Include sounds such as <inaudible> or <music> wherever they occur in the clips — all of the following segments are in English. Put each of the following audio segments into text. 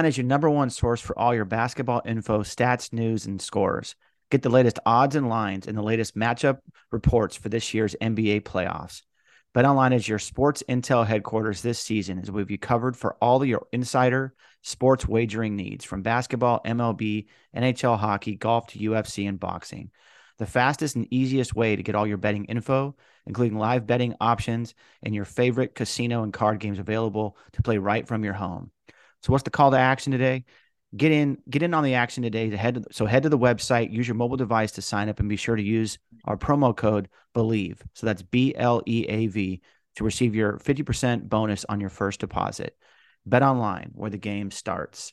BetOnline is your number one source for all your basketball info, stats, news, and scores. Get the latest odds and lines and the latest matchup reports for this year's NBA playoffs. BetOnline is your sports intel headquarters this season as we've you covered for all your insider sports wagering needs from basketball, MLB, NHL hockey, golf to UFC and boxing. The fastest and easiest way to get all your betting info, including live betting options and your favorite casino and card games available to play right from your home. So what's the call to action today? Get in, get in on the action today. To head to, so head to the website, use your mobile device to sign up, and be sure to use our promo code Bleav. So that's B L E A V to receive your fifty percent bonus on your first deposit. Bet online where the game starts.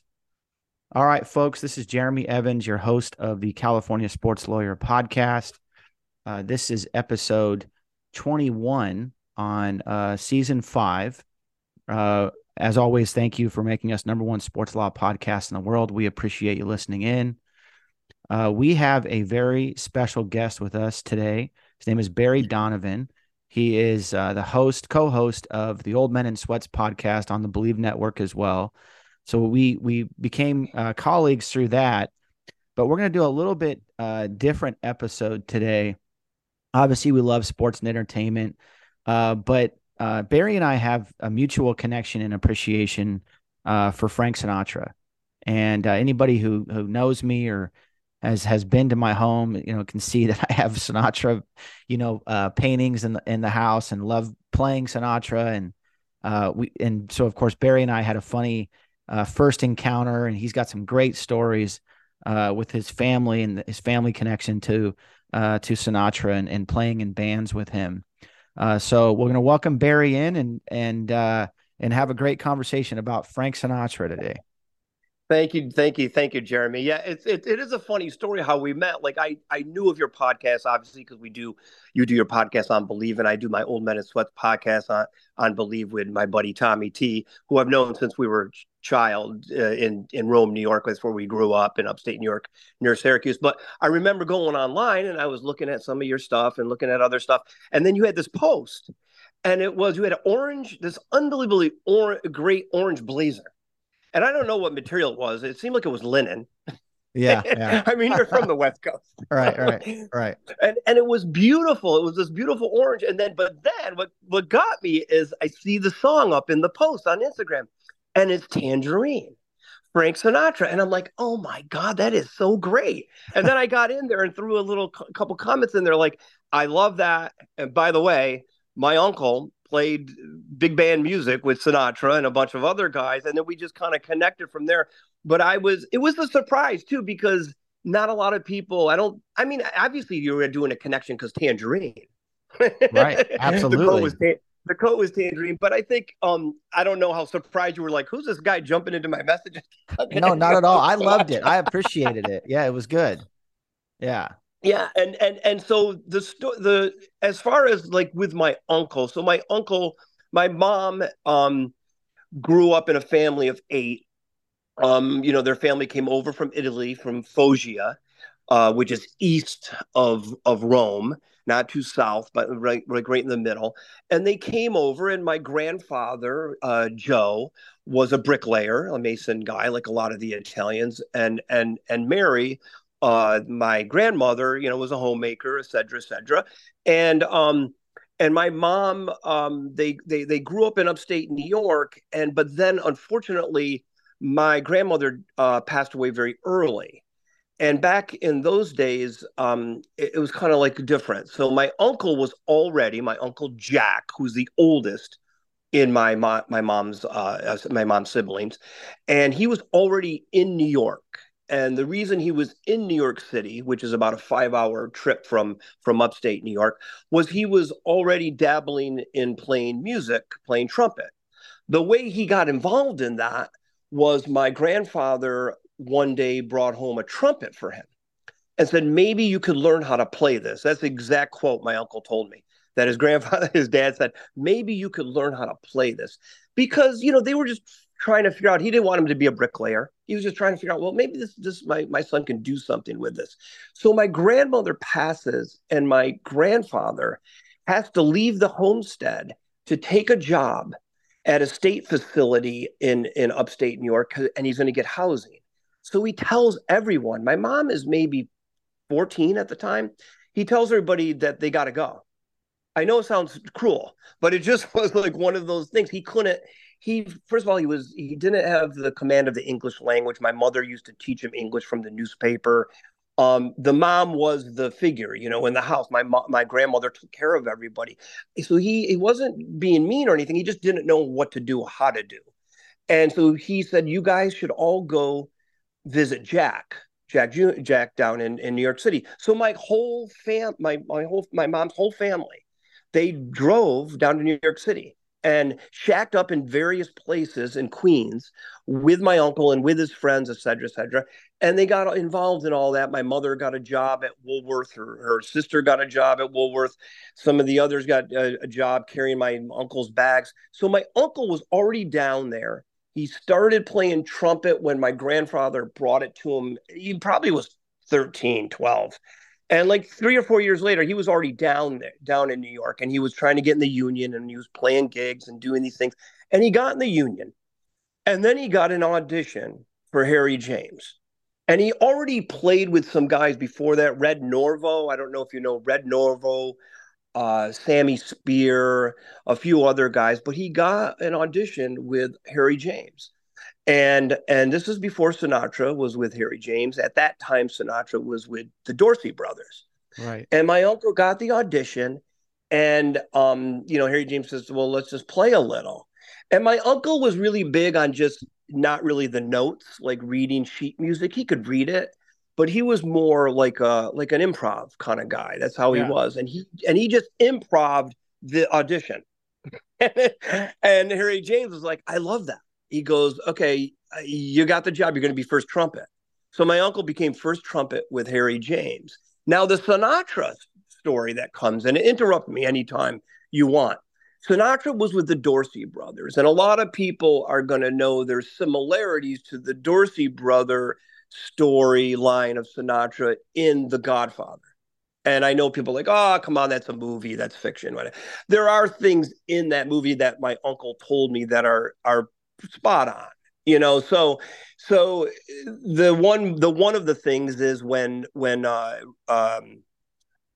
All right, folks, this is Jeremy Evans, your host of the California Sports Lawyer podcast. Uh, this is episode 21 on uh, season five. Uh, as always, thank you for making us number one sports law podcast in the world. We appreciate you listening in. Uh, we have a very special guest with us today. His name is Barry Donovan. He is uh, the host, co-host of the Old Men in Sweats podcast on the Bleav Network as well. So we we became uh, colleagues through that. But we're going to do a little bit uh, different episode today. Obviously, we love sports and entertainment, uh, but uh, Barry and I have a mutual connection and appreciation uh, for Frank Sinatra. And uh, anybody who who knows me or has has been to my home, you know, can see <laughs> that I have Sinatra, you know, uh, paintings in the in the house and love playing Sinatra. And uh, we and so of course Barry and I had a funny uh, first encounter, and he's got some great stories with his family and his family connection to to Sinatra and, and playing in bands with him. Uh, so we're going to welcome Barry in and and uh, and have a great conversation about Frank Sinatra today. Thank you, thank you, thank you, Jeremy. Yeah, it's it, it is a funny story how we met. Like I I knew of your podcast obviously because we do you do your podcast on Bleav and I do my Old Men in Sweats podcast on on Bleav with my buddy Tommy T, who I've known since we were child uh, in in Rome, New York. That's where we grew up in upstate New York near Syracuse. But I remember going online and I was looking at some of your stuff and looking at other stuff, and then you had this post, and it was you had an orange, this unbelievably or- great orange blazer and I don't know what material it was. It seemed like it was linen. Yeah, <laughs> yeah. I mean, you're from the West Coast, <laughs> right, right, right. And and it was beautiful. It was this beautiful orange. And then, but then, what what got me is I see the song up in the post on Instagram, and it's Tangerine. Frank Sinatra. And I'm like, oh my God, that is so great. And then I <laughs> got in there and threw a little couple comments in there like, I love that. And by the way, my uncle played big band music with Sinatra and a bunch of other guys, and then we just kind of connected from there. But I was it was a surprise too because not a lot of people. I don't. I mean, obviously you were doing a connection because Tangerine, right? <laughs> Absolutely. the, was, the quote was Tangerine, but I think um I don't know how surprised you were. Like, who's this guy jumping into my messages? <laughs> no, not at all. I loved it. I <laughs> appreciated it. Yeah, it was good. Yeah yeah and and and so the the as far as like with my uncle so my uncle my mom um grew up in a family of eight um you know their family came over from italy from foggia uh, which is east of of rome not too south but right, right right in the middle and they came over and my grandfather uh, joe was a bricklayer a mason guy like a lot of the italians and and and mary uh, my grandmother, you know, was a homemaker, et cetera, et cetera. And um, and my mom, um, they they they grew up in upstate New York, and but then unfortunately, my grandmother uh, passed away very early. And back in those days, um, it, it was kind of like different. So my uncle was already my uncle Jack, who's the oldest in my my, my mom's uh, my mom's siblings, and he was already in New York and the reason he was in New York City, which is about a five-hour trip from from upstate New York, was he was already dabbling in playing music, playing trumpet. The way he got involved in that was my grandfather one day brought home a trumpet for him and said, maybe you could learn how to play this. That's the exact quote my uncle told me that his grandfather, <laughs> his dad said, maybe you could learn how to play this. Because, you know, they were just trying to figure out, he didn't want him to be a bricklayer. He was just trying to figure out, well, maybe this, this, my, my son can do something with this. So my grandmother passes and my grandfather has to leave the homestead to take a job at a state facility in, in upstate New York, and he's going to get housing. So he tells everyone, my mom is maybe 14 at the time. He tells everybody that they got to go. I know it sounds cruel, but it just <laughs> was like one of those things. He couldn't, he, first of all, he was, he didn't have the command of the English language. My mother used to teach him English from the newspaper. Um, the mom was the figure, you know, in the house. My my grandmother took care of everybody, so he he wasn't being mean or anything. He just didn't know what to do, how to do, and so he said, "You guys should all go visit Jack, Jack Jack down in, in New York City. So my whole fam, my my whole my mom's whole family, they drove down to New York City and shacked up in various places in Queens with my uncle and with his friends, et cetera, et cetera. And they got involved in all that. My mother got a job at Woolworth. Her, her sister got a job at Woolworth. Some of the others got a, a job carrying my uncle's bags. So my uncle was already down there he started playing trumpet when my grandfather brought it to him. He probably was 13, 12. And like three or four years later, he was already down there, down in New York, and he was trying to get in the union and he was playing gigs and doing these things. And he got in the union. And then he got an audition for Harry James. And he already played with some guys before that. Red Norvo. I don't know if you know Red Norvo uh, Sammy Spear, a few other guys, but he got an audition with Harry James. And and this was before Sinatra was with Harry James. At that time, Sinatra was with the Dorsey brothers. Right. And my uncle got the audition, and um, you know, Harry James says, "Well, let's just play a little." And my uncle was really big on just not really the notes, like reading sheet music. He could read it, but he was more like a like an improv kind of guy. That's how yeah. he was, and he and he just improv the audition. <laughs> and Harry James was like, "I love that." He goes, "Okay, uh, you got the job. You're going to be first trumpet." So my uncle became first trumpet with Harry James. Now the Sinatra story that comes, and interrupt me anytime you want. Sinatra was with the Dorsey brothers, and a lot of people are going to know there's similarities to the Dorsey brother storyline of Sinatra in The Godfather. And I know people like, oh, come on, that's a movie, that's fiction. There are things in that movie that my uncle told me that are are spot on. You know, so so the one the one of the things is when when uh um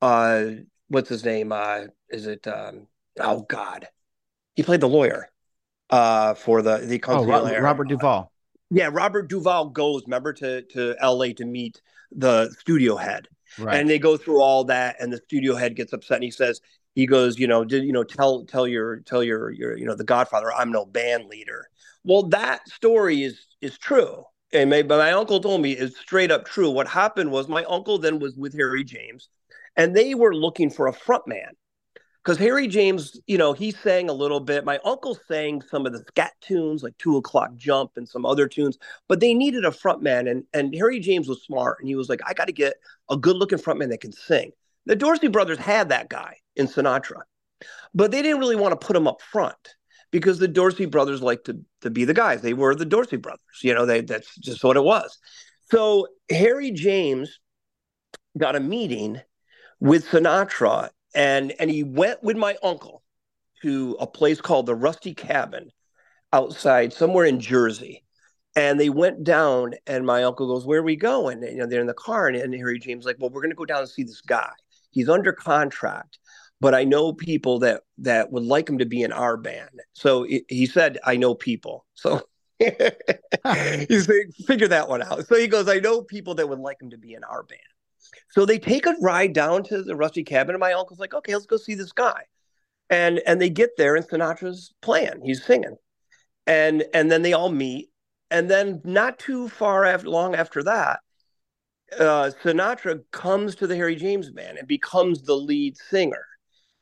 uh what's his name? Uh is it um oh God. He played the lawyer uh for the the oh, Robert Duvall. Yeah, Robert Duvall goes, remember, to to LA to meet the studio head. Right. And they go through all that, and the studio head gets upset and he says, he goes, you know, did you know, tell tell your tell your your you know the Godfather, I'm no band leader. Well, that story is is true. And my, but my uncle told me it's straight up true. What happened was my uncle then was with Harry James, and they were looking for a front man because Harry James, you know, he sang a little bit. My uncle sang some of the scat tunes, like Two O'clock Jump and some other tunes, but they needed a front man. And, and Harry James was smart. And he was like, I got to get a good looking front man that can sing. The Dorsey brothers had that guy in Sinatra, but they didn't really want to put him up front because the Dorsey brothers liked to, to be the guys. They were the Dorsey brothers. You know, they, that's just what it was. So Harry James got a meeting with Sinatra and and he went with my uncle to a place called the Rusty Cabin outside somewhere in Jersey. And they went down, and my uncle goes, "Where are we going?" And you know, they're in the car, and, and Harry James like, "Well, we're going to go down and see this guy. He's under contract, but I know people that that would like him to be in our band." So he, he said, "I know people." So <laughs> he's figure that one out. So he goes, "I know people that would like him to be in our band." So they take a ride down to the rusty cabin, and my uncle's like, "Okay, let's go see this guy." And and they get there, and Sinatra's playing. He's singing, and and then they all meet, and then not too far after long after that, uh, Sinatra comes to the Harry James band and becomes the lead singer.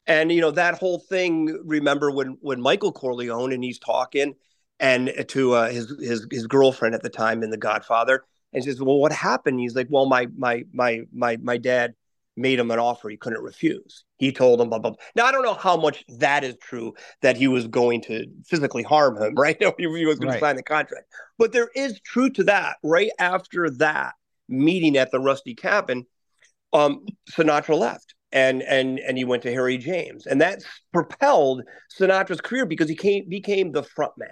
And you know that whole thing. Remember when when Michael Corleone and he's talking and to uh, his his his girlfriend at the time in The Godfather, and he says, "Well, what happened?" He's like, "Well, my my my my my dad made him an offer he couldn't refuse. He told him, blah, blah, blah. Now, I don't know how much that is true that he was going to physically harm him, <laughs> right? he was going right. to sign the contract. But there is truth to that. Right after that meeting at the Rusty Cabin, um, Sinatra left and and and he went to Harry James, and that propelled Sinatra's career because he came became the front man.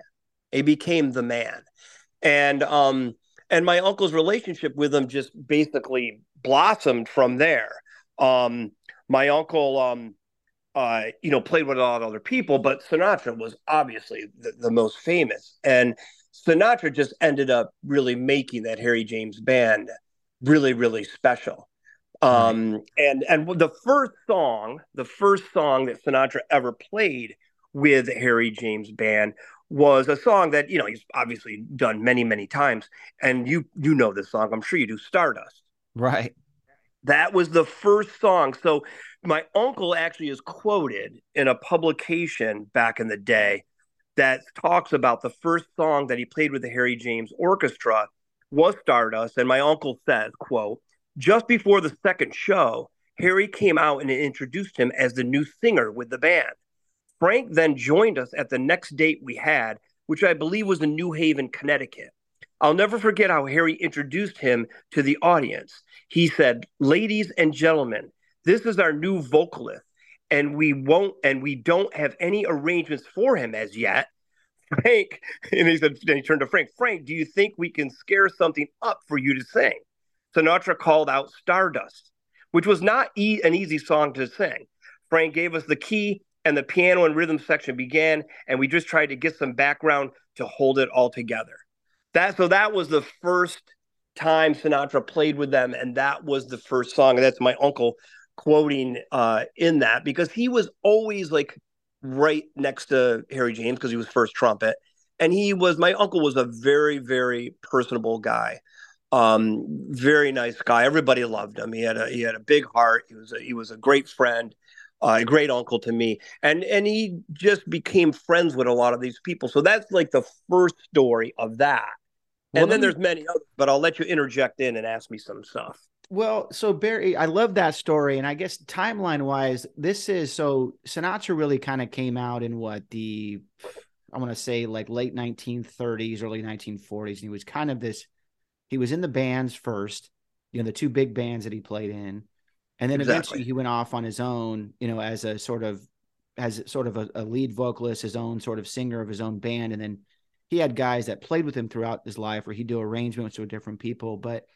He became the man, and um and my uncle's relationship with him just basically blossomed from there. Um, my uncle, um, uh, you know, played with a lot of other people, but Sinatra was obviously the, the most famous. And Sinatra just ended up really making that Harry James band really, really special. Um, and and the first song, the first song that Sinatra ever played with Harry James band was a song that you know he's obviously done many many times, and you you know this song, I'm sure you do, Stardust. Right. That was the first song. So my uncle actually is quoted in a publication back in the day that talks about the first song that he played with the Harry James Orchestra was Stardust. And my uncle says, quote, just before the second show, Harry came out and introduced him as the new singer with the band. Frank then joined us at the next date we had, which I believe was in New Haven, Connecticut. I'll never forget how Harry introduced him to the audience. He said, Ladies and gentlemen, this is our new vocalist, and we won't and we don't have any arrangements for him as yet. Frank, <laughs> and he said, then he turned to Frank, Frank, do you think we can scare something up for you to sing? Sinatra called out Stardust, which was not e- an easy song to sing. Frank gave us the key, and the piano and rhythm section began, and we just tried to get some background to hold it all together. That so that was the first time Sinatra played with them, and that was the first song. And that's my uncle quoting uh, in that because he was always like right next to Harry James because he was first trumpet, and he was my uncle was a very very personable guy, um, very nice guy. Everybody loved him. He had a he had a big heart. He was a, he was a great friend. Uh, a great uncle to me, and and he just became friends with a lot of these people. So that's like the first story of that and well, then there's many others, but I'll let you interject in and ask me some stuff. Well, so Barry, I love that story. And I guess timeline wise, this is so Sinatra really kind of came out in what the, I want to say like late 1930s, early 1940s. And he was kind of this, he was in the bands first, you know, the two big bands that he played in. And then exactly. eventually he went off on his own, you know, as a sort of, as sort of a, a lead vocalist, his own sort of singer of his own band. And then he had guys that played with him throughout his life where he'd do arrangements with different people. But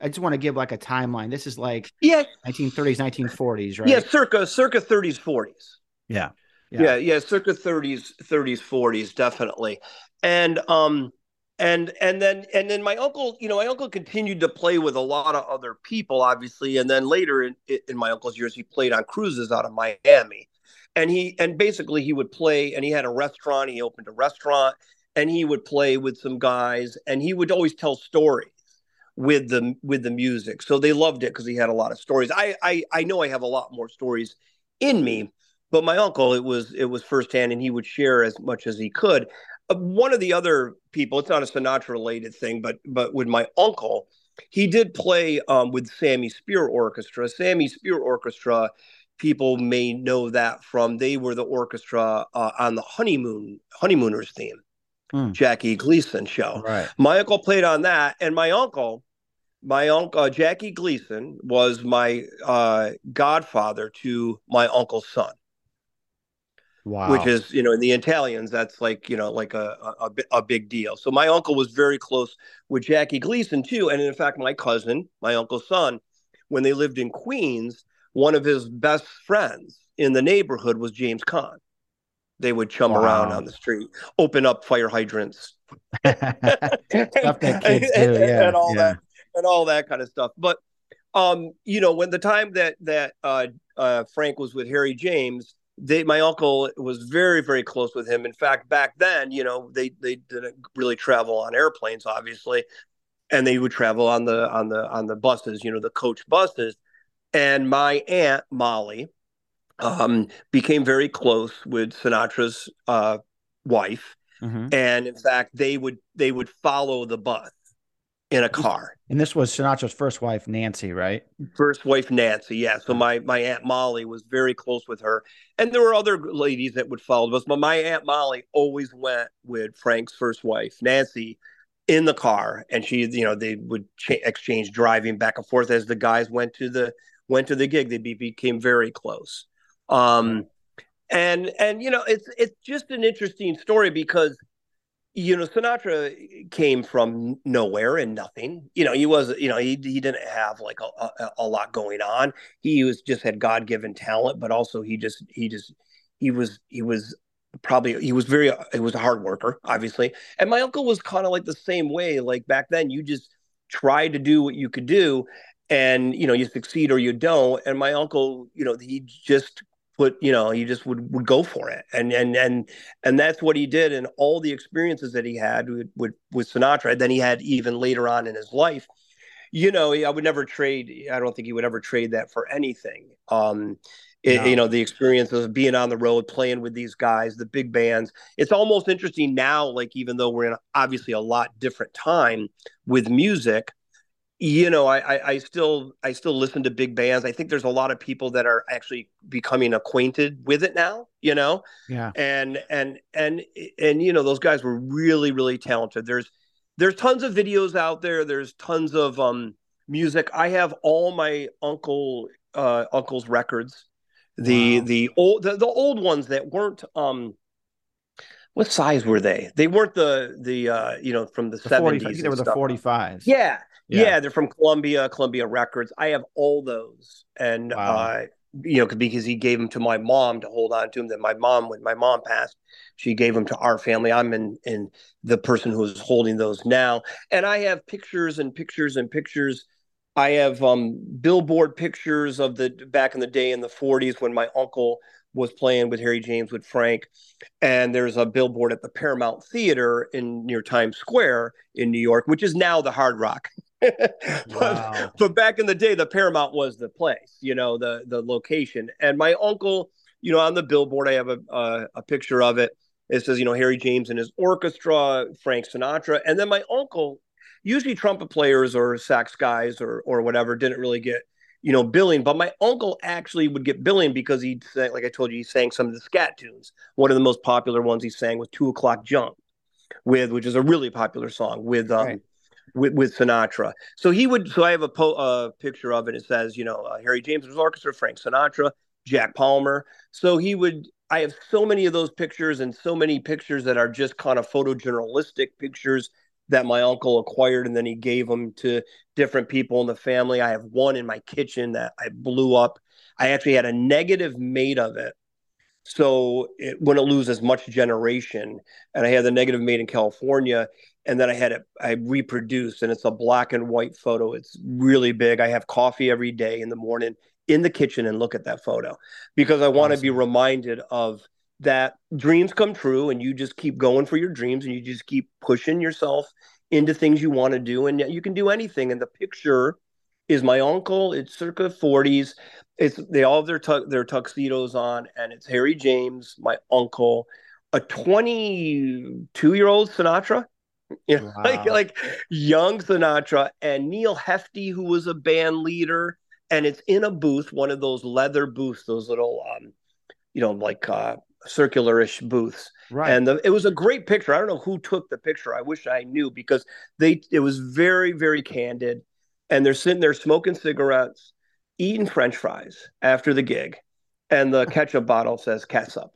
I just want to give like a timeline. This is like yeah, 1930s, 1940s, right? Yeah, circa circa 30s, 40s. Yeah. Yeah, yeah, yeah circa 30s, 30s, 40s, definitely. And um and and then and then my uncle, you know, my uncle continued to play with a lot of other people, obviously. And then later in, in my uncle's years, he played on cruises out of Miami. And he and basically he would play and he had a restaurant, he opened a restaurant and he would play with some guys and he would always tell stories with the with the music so they loved it because he had a lot of stories I, I i know i have a lot more stories in me but my uncle it was it was firsthand and he would share as much as he could one of the other people it's not a sinatra related thing but but with my uncle he did play um, with sammy spear orchestra sammy spear orchestra people may know that from they were the orchestra uh, on the honeymoon honeymooners theme mm. Jackie Gleason show. Right. My uncle played on that, and my uncle, my uncle uh, Jackie Gleason was my uh, godfather to my uncle's son. Wow. Which is, you know, in the Italians, that's like, you know, like a, a, a big deal. So my uncle was very close with Jackie Gleason too. And in fact, my cousin, my uncle's son, when they lived in Queens, one of his best friends in the neighborhood was James Caan they would chum wow. around on the street, open up fire hydrants, <laughs> stuff <laughs> do, yeah, and all yeah. that, and all that kind of stuff. But um, you know, when the time that that uh, uh, Frank was with Harry James, they my uncle was very very close with him. In fact, back then, you know, they they didn't really travel on airplanes, obviously, and they would travel on the on the on the buses, you know, the coach buses. And my aunt Molly um, became very close with Sinatra's uh, wife, mm-hmm. and in fact, they would they would follow the bus in a car. And this was Sinatra's first wife, Nancy, right? First wife, Nancy. Yeah. So my my aunt Molly was very close with her, and there were other ladies that would follow us. But my aunt Molly always went with Frank's first wife, Nancy, in the car, and she, you know, they would cha- exchange driving back and forth as the guys went to the went to the gig. They be, became very close. Um, and and you know, it's it's just an interesting story because you know, Sinatra eh, came from nowhere and nothing. You know, he was, you know, he he didn't have like a, a, a lot going on. He was just had God given talent, but also he just he just he was he was probably he was very he was a hard worker, obviously. And my uncle was kind of like the same way. Like back then, you just tried to do what you could do, and you know, you succeed or you don't. And my uncle, you know, he just put you know he just would would go for it. And and and and that's what he did and all the experiences that he had with with, with Sinatra. Then he had even later on in his life you know I would never trade I don't think he would ever trade that for anything. Um it, no. you know the experience of being on the road playing with these guys the big bands. It's almost interesting now like even though we're in obviously a lot different time with music you know I, I, I still i still listen to big bands. I think there's a lot of people that are actually becoming acquainted with it now you know? Yeah. And and and and you know those guys were really really talented. There's there's tons of videos out there. There's tons of um music. I have all my uncle uh uncle's records. The wow. the old the, the old ones that weren't um what size were they? They weren't the the uh, you know from the seventies. They were the forty fives. Yeah, yeah, yeah, they're from Columbia, Columbia Records. I have all those, and wow. uh, you know, because he gave them to my mom to hold on to them. That my mom, when my mom passed, she gave them to our family. I'm in in the person who's holding those now, and I have pictures and pictures and pictures. I have um, billboard pictures of the back in the day in the 40s when my uncle was playing with Harry James with Frank, and there's a billboard at the Paramount Theater in near Times Square in New York, which is now the Hard Rock. <laughs> <laughs> but, wow. but back in the day, the Paramount was the place, you know, the the location. And my uncle, you know, on the billboard, I have a a, a picture of it. It says, you know, Harry James and his orchestra, Frank Sinatra, and then my uncle. Usually, trumpet players or sax guys or or whatever didn't really get you know, billing. But my uncle actually would get billing because he, sang, like I told you, he sang some of the scat tunes. One of the most popular ones he sang was "Two O'clock Jump," with which is a really popular song with um, right. With, with Sinatra. So he would. So I have a po- uh, picture of it. It says, you know, uh, Harry James's orchestra, Frank Sinatra, Jack Palmer. So he would. I have so many of those pictures and so many pictures that are just kind of photojournalistic pictures that my uncle acquired and then he gave them to different people in the family. I have one in my kitchen that I blew up. I actually had a negative made of it. So it wouldn't lose as much generation. And I had the negative made in California. And then I had it, I reproduced, and it's a black and white photo. It's really big. I have coffee every day in the morning in the kitchen and look at that photo because I want to awesome. be reminded of that dreams come true and you just keep going for your dreams and you just keep pushing yourself into things you want to do and you can do anything and the picture is my uncle it's circa 40s it's they all have their tu- their tuxedos on and it's Harry James my uncle a 22 year old Sinatra you <laughs> know wow. like like young Sinatra and Neal Hefti who was a band leader and it's in a booth one of those leather booths those little um you know like uh circular-ish booths. Right. And the, it was a great picture. I don't know who took the picture. I wish I knew because they it was very very candid, and they're sitting there smoking cigarettes, eating French fries after the gig, and the <laughs> ketchup bottle says ketchup.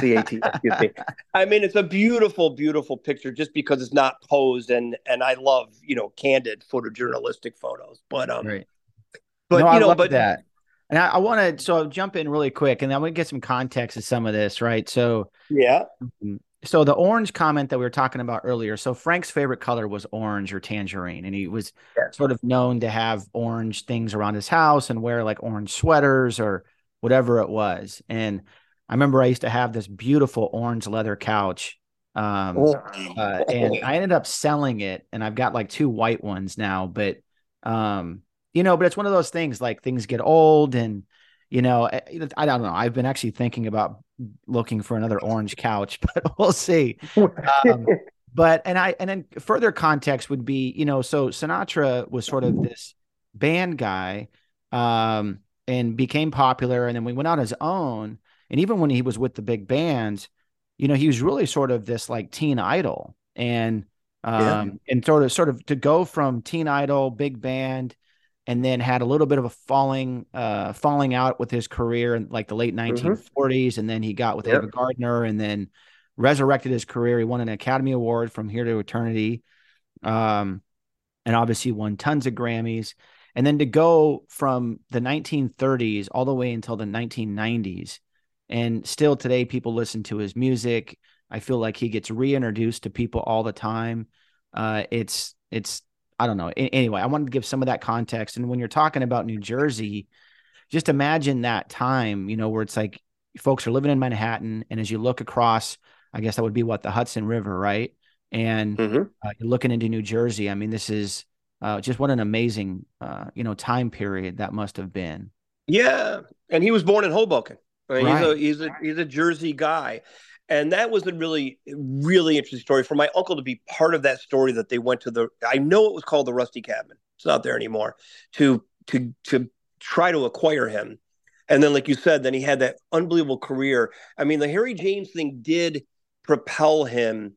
C A T. <laughs> Excuse me. I mean, it's a beautiful, beautiful picture just because it's not posed, and and I love you know candid photojournalistic photos. But um, right. but no, you know, but that and I, I want to so I'll jump in really quick, and I'm going to get some context to some of this, right? So yeah. Mm-hmm. So the orange comment that we were talking about earlier. So Frank's favorite color was orange or tangerine, and he was yeah. sort of known to have orange things around his house and wear like orange sweaters or whatever it was. And I remember I used to have this beautiful orange leather couch. Um, Oh. uh, and I ended up selling it, and I've got like two white ones now. But um, you know, but it's one of those things like things get old, and you know, I, I don't know. I've been actually thinking about looking for another orange couch, <laughs> but we'll see. Um, but and I and then further context would be, you know, so Sinatra was sort of this band guy, um, and became popular, and then we went on his own, and even when he was with the big bands, you know, he was really sort of this like teen idol, and um, Yeah. and sort of sort of to go from teen idol, big band, and then had a little bit of a falling uh falling out with his career in like the late 1940s, and then he got with Yep. Ava Gardner, and then resurrected his career. He won an Academy Award from Here to Eternity, um, and obviously won tons of Grammys. And then to go from the 1930s all the way until the 1990s, and still today people listen to his music. I feel like he gets reintroduced to people all the time. Uh, it's it's I don't know. Anyway, I wanted to give some of that context. And when you're talking about New Jersey, just imagine that time, you know, where it's like folks are living in Manhattan, and as you look across, I guess that would be what the Hudson River, right? And Mhm. uh, you're looking into New Jersey. I mean, this is uh, just what an amazing, uh, you know, time period that must have been. Yeah, and he was born in Hoboken. I mean, Right. He's a he's a he's a Jersey guy, and that was a really really interesting story for my uncle to be part of that story. That they went to the I know it was called the Rusty Cabin. It's not there anymore. To to to try to acquire him, and then like you said, then he had that unbelievable career. I mean, the Harry James thing did propel him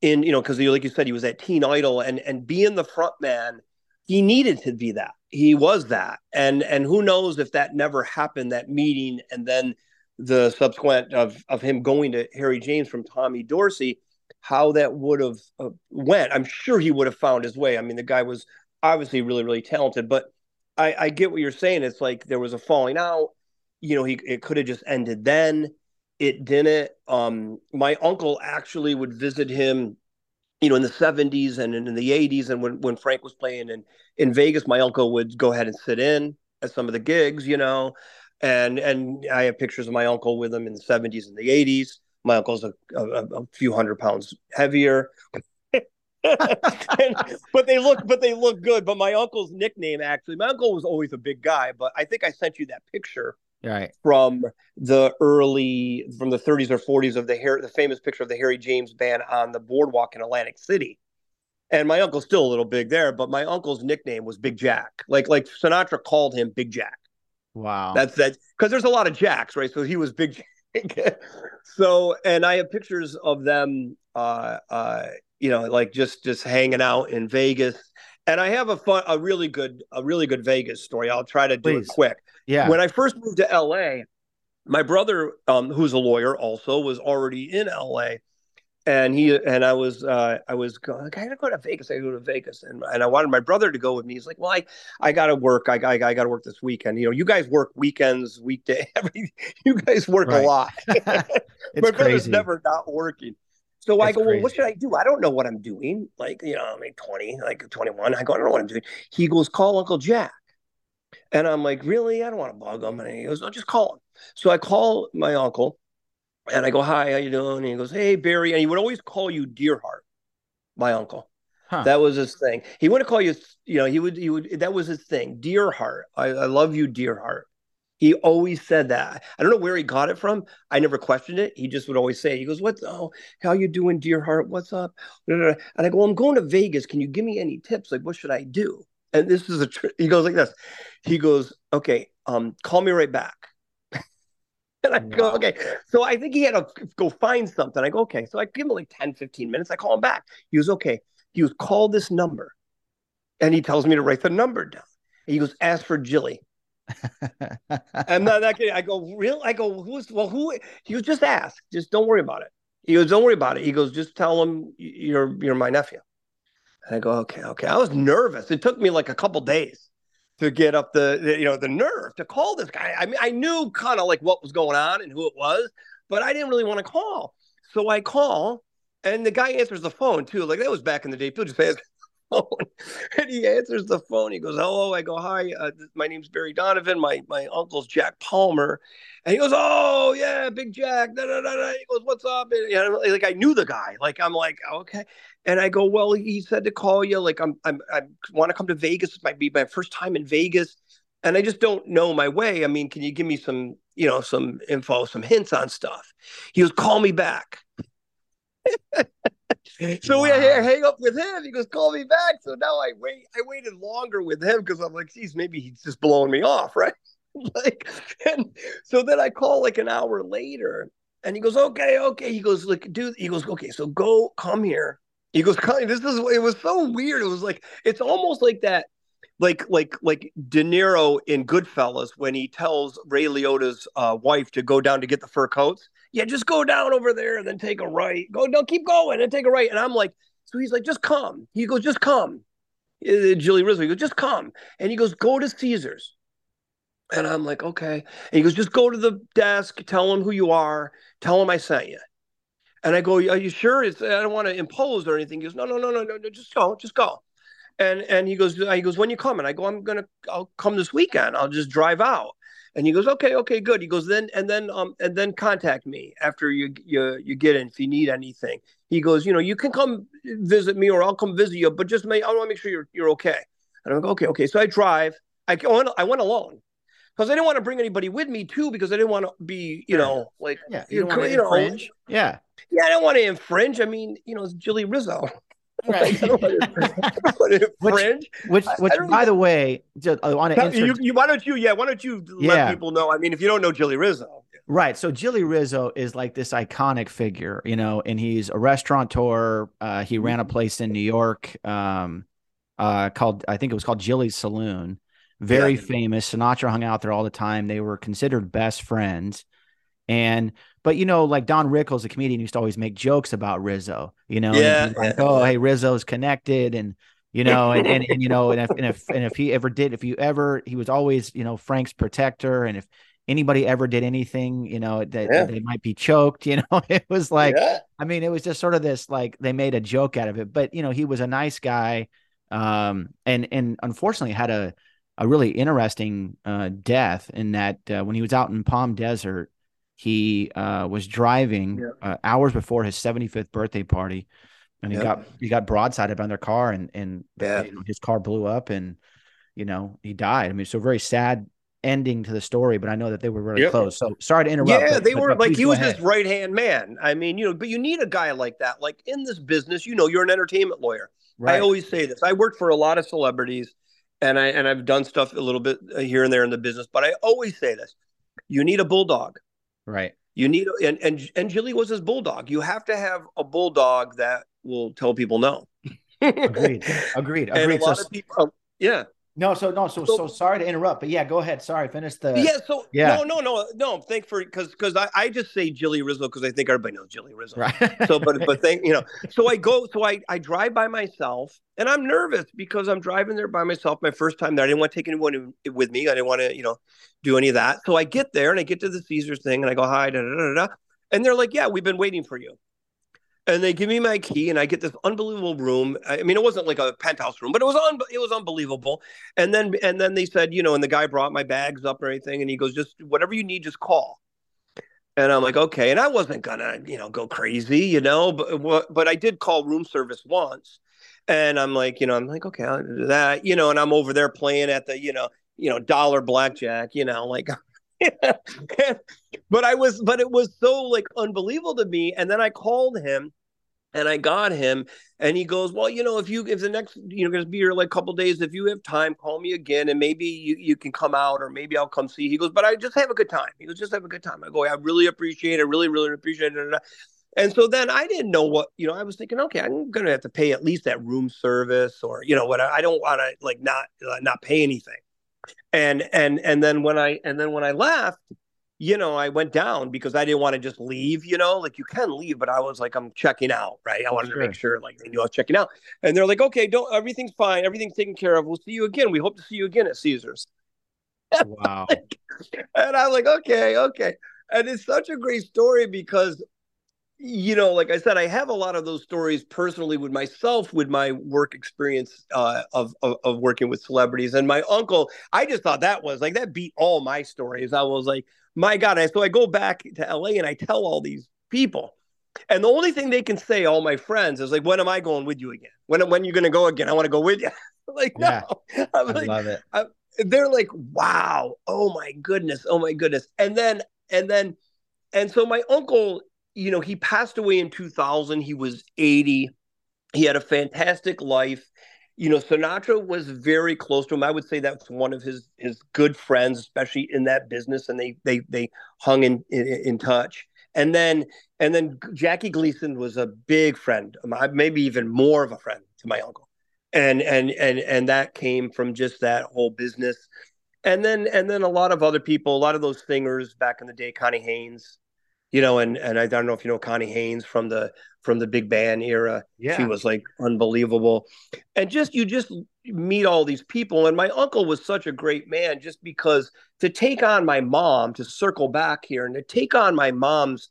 in you know because like you said he was that teen idol and and being the front man he needed to be that he was that. And and who knows if that never happened that meeting and then the subsequent of of him going to harry james from tommy dorsey how that would have uh, went. I'm sure he would have found his way. I mean the guy was obviously really really talented but i i get what you're saying. It's like there was a falling out. You know he it could have just ended then. It didn't. Um my uncle actually would visit him you know in the 70s and in the 80s and when when frank was playing in in vegas my uncle would go ahead and sit in at some of the gigs you know and and i have pictures of my uncle with him in the 70s and the 80s my uncle's a, a, a few hundred pounds heavier. <laughs> And, but they look but they look good. But my uncle's nickname actually my uncle was always a big guy but i think i sent you that picture Right. from the early from the 30s or 40s of the hair the famous picture of the Harry James band on the boardwalk in Atlantic City. And my uncle's still a little big there, but my uncle's nickname was Big Jack. Like like Sinatra called him Big Jack. Wow. That's that because there's a lot of Jacks, right? So he was Big Jack. <laughs> so and I have pictures of them uh uh you know like just just hanging out in Vegas. And I have a fun a really good a really good Vegas story. I'll try to do Please. it quick yeah. when I first moved to LA, my brother, um, who's a lawyer, also was already in LA, and he and I was uh, I was going, I gotta go to Vegas. I gotta go to Vegas, and and I wanted my brother to go with me. He's like, well, I I gotta work. I I, I gotta work this weekend. You know, you guys work weekends, weekday. <laughs> Every you guys work Right. a lot. <laughs> <laughs> my brother's crazy. never not working. So I It's go, well, what should I do? I don't know what I'm doing. Like, you know, I'm like 20, like 21. I go, I don't know what I'm doing. He goes, call Uncle Jack. And I'm like, really? I don't want to bug him. And he goes, no, just call him. So I call my uncle and I go, hi, how you doing? And he goes, hey, Barry. And he would always call you Deerheart, my uncle. Huh. That was his thing. He wouldn't call you, you know, he would, he would, that was his thing. Deerheart. I, I love you, Deerheart. He always said that. I don't know where he got it from. I never questioned it. He just would always say, he goes, what's, oh, how you doing, Deerheart? What's up? And I go, I'm going to Vegas. Can you give me any tips? Like, what should I do? And this is a, tr- he goes like this. He goes, okay, um, call me right back. <laughs> and I go, okay. So I think he had to go find something. I go, okay. So I give him like 10, 15 minutes. I call him back. He goes, okay. He goes, call this number. And he tells me to write the number down. He goes, ask for Jilly. <laughs> I'm not that kidding. I go, real? I go, who's, well, who? He goes, just ask. Just don't worry about it. He goes, don't worry about it. He goes, just tell him you're, you're my nephew. And I go, okay, okay. I was nervous. It took me like a couple days to get up the, the, you know, the nerve to call this guy. I mean, I knew kind of like what was going on and who it was, but I didn't really want to call. So I call, and the guy answers the phone too. Like that was back in the day. People just ask <laughs> phone, and he answers the phone. He goes, "Hello." I go, "Hi, uh, my name's Barry Donovan. My my uncle's Jack Palmer." And he goes, "Oh yeah, Big Jack." Da, da, da, da. He goes, "What's up?" And, and like I knew the guy. Like I'm like, okay. And I go, "Well, he said to call you. Like I'm I'm I want to come to Vegas. It might be my first time in Vegas." And I just don't know my way. I mean, can you give me some, you know, some info, some hints on stuff? He goes, call me back. <laughs> so wow. we hang up with him. He goes, "Call me back." So now I wait. I waited longer with him because I'm like, "Geez, maybe he's just blowing me off, <laughs> right?" like, and so then I call like an hour later, and he goes, "Okay, okay." He goes, "Like, dude," he goes, "Okay, so go, come here." He goes. "This is." It was so weird. It was like it's almost like that like like like De Niro in Goodfellas when he tells Ray Liotta's uh, wife to go down to get the fur coats. Yeah, just go down over there and then take a right. Go no, keep going and take a right. And I'm like, so he's like, just come. He goes, just come. Uh, Jilly Rizzo, he goes, just come. And he goes, go to Caesars. And I'm like, okay. And he goes, just go to the desk, tell him who you are, tell him I sent you. And I go, are you sure? It's, I don't want to impose or anything. He goes, no, no, no, no, no, no just go, just go. And and he goes, he goes, when you coming? I go, I'm gonna, I'll come this weekend. I'll just drive out. And he goes, okay, okay, good. He goes, then and then um and then contact me after you you you get in if you need anything. He goes, you know, you can come visit me or I'll come visit you, but just make I want to make sure you're you're okay. And I'm like, okay, okay. So I drive. I went I went alone because I didn't want to bring anybody with me too because I didn't want to be, you know, like yeah, you, you, know, you know, yeah, yeah, I don't want to infringe. I mean, you know, it's Jilly Rizzo. <laughs> Right. <laughs> <laughs> which, which, which by the way, just, I want to answer. You, you, why don't you? Yeah, why don't you yeah. let people know? I mean, if you don't know Jilly Rizzo, right? So Jilly Rizzo is like this iconic figure, you know, and he's a restaurateur. Uh, he ran a mm-hmm. place in New York, um, uh, called I think it was called Jilly's Saloon. Very yeah. famous. Sinatra hung out there all the time. They were considered best friends. And but you know, like Don Rickles, the comedian, used to always make jokes about Rizzo. You know, yeah, like, oh, hey, Rizzo's connected, and you know, and, and, and you know, and if and if and if he ever did, if you ever, he was always, you know, Frank's protector, and if anybody ever did anything, you know, that, yeah. they might be choked, you know, <laughs> it was like, yeah. I mean, it was just sort of this, like they made a joke out of it, but you know, he was a nice guy, um, and and unfortunately had a a really interesting uh, death in that uh, when he was out in Palm Desert, he uh, was driving yeah. uh, hours before his 75th birthday party, and he yeah. got he got broadsided on their car, and and yeah. you know, his car blew up, and you know he died. I mean, so very sad ending to the story, but I know that they were really yep. close. So sorry to interrupt. Yeah, but, they but, were but like he was ahead. his right hand man. I mean, you know, but you need a guy like that. Like in this business, you know, you're an entertainment lawyer. Right. I always say this. I worked for a lot of celebrities, and I and I've done stuff a little bit uh, here and there in the business, but I always say this: you need a bulldog. Right. You need and and and Jilly was his bulldog. You have to have a bulldog that will tell people no. agreed. <laughs> Agreed. Agreed. And a lot so, of people, um, yeah. No, so no, so, so, so sorry to interrupt, but yeah, go ahead. Sorry, finish the. Yeah, so yeah, no, no, no, no. Thank for because because I, I just say Jilly Rizzo because I think everybody knows Jilly Rizzo. Right. so, but but <laughs> thank you know. So I go, so I I drive by myself, and I'm nervous because I'm driving there by myself. My first time there, I didn't want to take anyone with me. I didn't want to you know do any of that. So I get there and I get to the Caesars thing, and I go hi, da da da da, and they're like, yeah, we've been waiting for you and they give me my key and I get this unbelievable room. I mean, it wasn't like a penthouse room, but it was un- it was unbelievable. And then and then they said, you know, and the guy brought my bags up or anything and he goes, just whatever you need, just call. And I'm like, okay. And I wasn't gonna, you know, go crazy, you know, but but I did call room service once, and I'm like, you know, I'm like, okay, I'll do that, you know, and I'm over there playing at the, you know, you know, dollar blackjack, you know, like. <laughs> but I was, but it was so like unbelievable to me. And then I called him and I got him, and he goes, "Well, you know, if you if the next you know going to be here like couple days, if you have time, call me again, and maybe you, you can come out, or maybe I'll come see." He goes, "But I just have a good time." He goes, "Just have a good time." I go, "I really appreciate it. Really, really appreciate it." And so then I didn't know what you know. I was thinking, okay, I'm going to have to pay at least that room service, or you know what? I don't want to like not uh, not pay anything. And and and then when I and then when I left you know, I went down because I didn't want to just leave, you know, like you can leave, but I was like, I'm checking out, right? I wanted sure. to make sure like they knew I was checking out. And they're like, okay, don't everything's fine, everything's taken care of. We'll see you again. We hope to see you again at Caesars. <laughs> Wow. and I'm like, okay, okay. And it's such a great story because you know, like I said, I have a lot of those stories personally with myself, with my work experience uh, of, of, of working with celebrities. And my uncle, I just thought that was like that beat all my stories. I was like, my God! I, so I go back to LA and I tell all these people, and the only thing they can say, all my friends, is like, "When am I going with you again? When when you going to go again? I want to go with you." <laughs> like, yeah, no, <laughs> I'm I like, love it. I, they're like, "Wow! Oh my goodness! Oh my goodness!" And then and then and so my uncle you know, he passed away in 2000. He was 80. He had a fantastic life. You know, Sinatra was very close to him. I would say that's one of his his good friends, especially in that business, and they they they hung in in, in touch. And then and then Jackie Gleason was a big friend, maybe even more of a friend to my uncle, and and and and that came from just that whole business. And then and then a lot of other people, a lot of those singers back in the day, Connie Haines, you know, and and I don't know if you know Connie Haines from the from the big band era. Yeah. She was like unbelievable. And just you just meet all these people. And my uncle was such a great man just because to take on my mom, to circle back here and to take on my mom's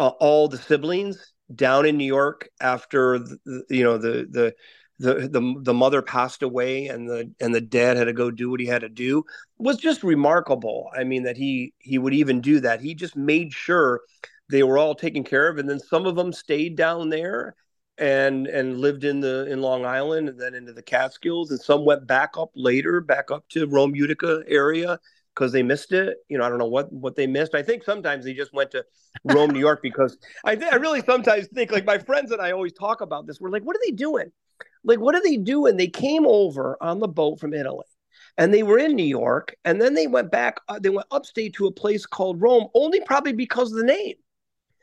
uh, all the siblings down in New York after the, you know the the the the the mother passed away and the and the dad had to go do what he had to do was just remarkable. I mean that he he would even do that. He just made sure they were all taken care of and then some of them stayed down there and and lived in the in Long Island and then into the Catskills and some went back up later back up to Rome Utica area because they missed it. You know, I don't know what what they missed. I think sometimes they just went to Rome, New York because I th- I really sometimes think like my friends and I always talk about this. We're like, what are they doing? Like what do they do and they came over on the boat from italy? And they were in new york and then they went back uh, they went upstate to a place called rome only probably because of the name.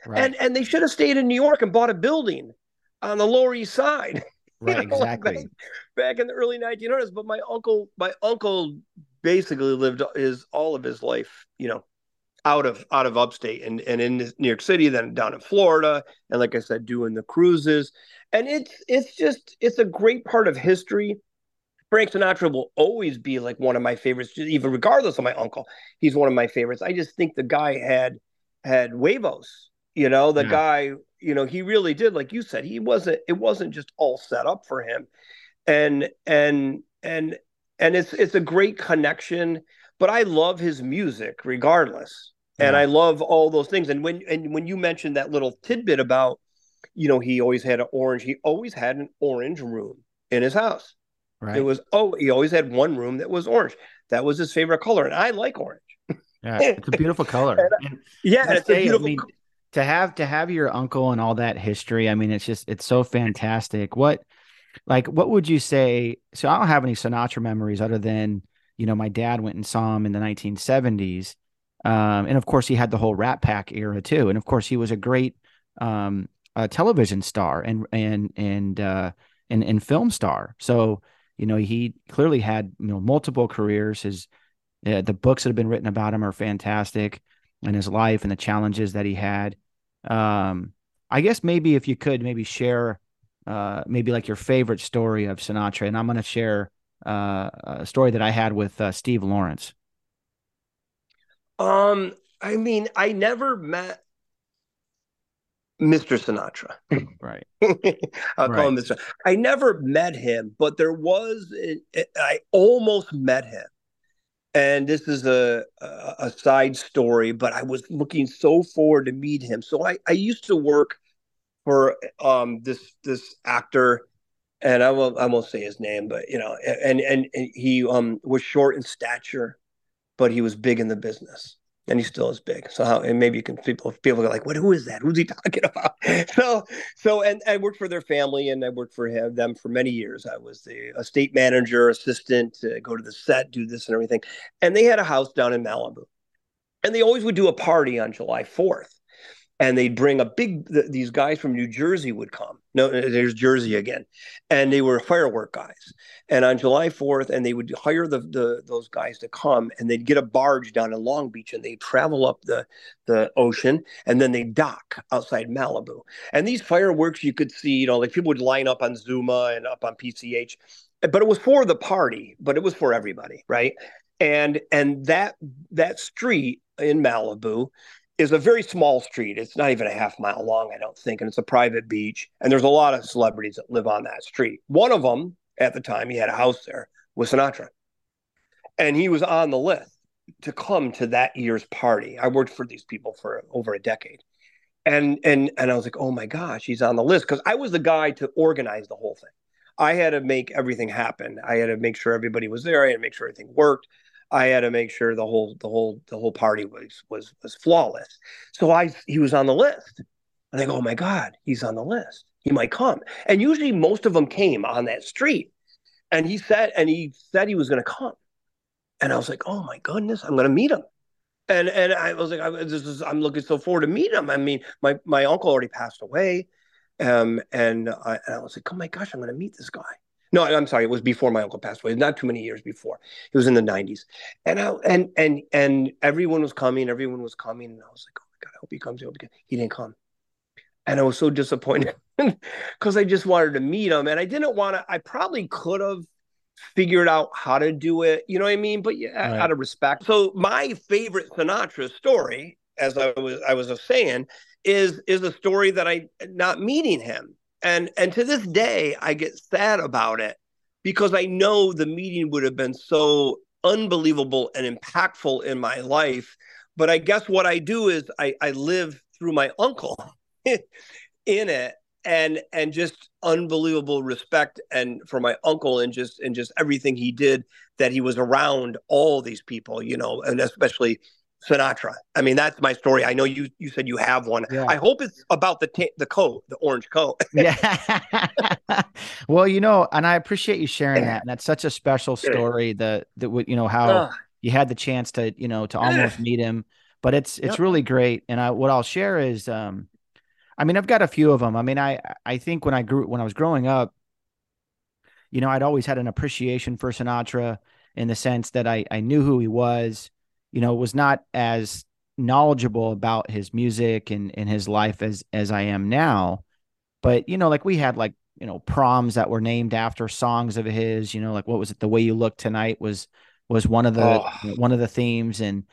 Right. and and they should have stayed in new york and bought a building on the lower east side. <laughs> Right know, exactly. back, back in the early 1900s but my uncle my uncle basically lived his all of his life you know out of out of upstate and and in New York City, then down in Florida, and like I said, doing the cruises, and it's it's just it's a great part of history. Frank Sinatra will always be like one of my favorites, even regardless of my uncle. He's one of my favorites. I just think the guy had had huevos. You know, the yeah. guy. You know, he really did. Like you said, he wasn't. It wasn't just all set up for him, and and and and it's it's a great connection. But I love his music regardless and I love all those things. And when and when you mentioned that little tidbit about, you know, he always had an orange. He always had an orange room in his house. Right. It was oh, he always had one room that was orange. That was his favorite color, and I like orange. Yeah, it's a beautiful color. <laughs> and, yeah, it's say, a beautiful. I mean, to have to have your uncle and all that history. I mean, it's just it's so fantastic. What, like, what would you say? So I don't have any Sinatra memories other than you know my dad went and saw him in the 1970s um, and of course, he had the whole Rat Pack era too. And of course, he was a great um, television star and and and uh, and and film star. So you know, he clearly had you know multiple careers. His uh, the books that have been written about him are fantastic, and his life and the challenges that he had. Um, I guess maybe if you could maybe share uh, maybe like your favorite story of Sinatra, and I'm going to share uh, a story that I had with uh, Steve Lawrence. Um, I mean, I never met Mr. Sinatra. <laughs> Right. <laughs> I'll right. call him Mr. I never met him, but there was I almost met him. And this is a, a side story, but I was looking so forward to meet him. So I, I used to work for um this this actor and I won't I won't say his name, but you know, and and, and he um was short in stature but he was big in the business and he still is big. So how and maybe you can people people are like, what who is that? Who's he <laughs> talking about? <laughs> so so and I worked for their family and I worked for him, them for many years. I was the estate manager, assistant, go to the set, do this and everything. And they had a house down in Malibu. And they always would do a party on July 4th and they'd bring a big these guys from New Jersey would come. No, uh, there's Jersey again, and they were firework guys. And on July 4th, and they would hire the, the those guys to come, and they'd get a barge down in Long Beach, and they'd travel up the the ocean, and then they dock outside Malibu. And these fireworks you could see, you know, like people would line up on Zuma and up on PCH, but it was for the party, but it was for everybody, right? And and that that street in Malibu is a very small street. It's not even a half mile long, I don't think, and it's a private beach. And there's a lot of celebrities that live on that street. One of them, at the time, he had a house there, was Sinatra, and he was on the list to come to that year's party. I worked for these people for over a decade. And and and I was like, "Oh my gosh, he's on the list" cuz I was the guy to organize the whole thing. I had to make everything happen. I had to make sure everybody was there. I had to make sure everything worked. I had to make sure the whole the whole the whole party was was was flawless. So I he was on the list. And I go, "Oh my god, he's on the list. He might come." And usually most of them came on that street. And he said and he said he was going to come. And I was like, "Oh my goodness, I'm going to meet him." And and I was like, I, this is, I'm looking so forward to meeting him. I mean, my my uncle already passed away, um, and I, and I was like, oh my gosh, I'm going to meet this guy. No, I'm sorry, it was before my uncle passed away. Not too many years before. It was in the 90s, and I, and and and everyone was coming. Everyone was coming, and I was like, oh my god, I hope he comes. I hope he, comes. he didn't come, and I was so disappointed <laughs> because I just wanted to meet him, and I didn't want to. I probably could have figured out how to do it. You know what I mean? But yeah, right. out of respect. So my favorite Sinatra story, as I was I was saying, is is a story that I not meeting him. And and to this day I get sad about it because I know the meeting would have been so unbelievable and impactful in my life. But I guess what I do is I, I live through my uncle <laughs> in it and and just unbelievable respect and for my uncle and just and just everything he did that he was around all these people you know and especially Sinatra. I mean, that's my story. I know you you said you have one. Yeah. I hope it's about the t- the coat, the orange coat. <laughs> yeah. <laughs> well, you know, and I appreciate you sharing that. And that's such a special story. The that you know how uh, you had the chance to you know to almost meet him, but it's it's yep. really great. And I what I'll share is um I mean, I've got a few of them. I mean, I I think when I grew when I was growing up, you know, I'd always had an appreciation for Sinatra in the sense that I I knew who he was. You know, was not as knowledgeable about his music and and his life as as I am now. But you know, like we had like you know proms that were named after songs of his. You know, like what was it? The way you look tonight was was one of the oh. one of the themes and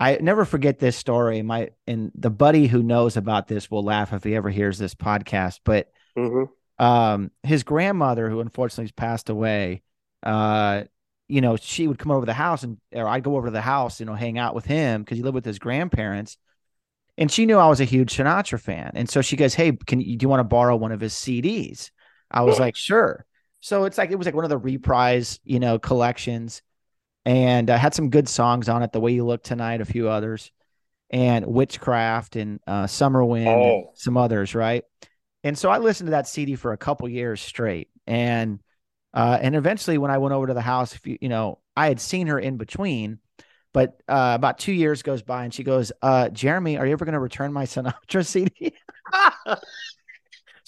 I never forget this story. My and the buddy who knows about this will laugh if he ever hears this podcast. But mm-hmm. um, his grandmother, who unfortunately has passed away, uh, you know, she would come over to the house and or I'd go over to the house, you know, hang out with him because he lived with his grandparents. And she knew I was a huge Sinatra fan. And so she goes, Hey, can you do you want to borrow one of his CDs? I was like, sure. So it's like it was like one of the reprise, you know, collections and uh, had some good songs on it. The way you look tonight, a few others, and Witchcraft and uh, Summer Wind, oh. some others, right? And so I listened to that CD for a couple years straight, and uh, and eventually when I went over to the house, if you you know, I had seen her in between, but uh, about two years goes by, and she goes, uh, "Jeremy, are you ever going to return my Sinatra <laughs> CD?" <laughs>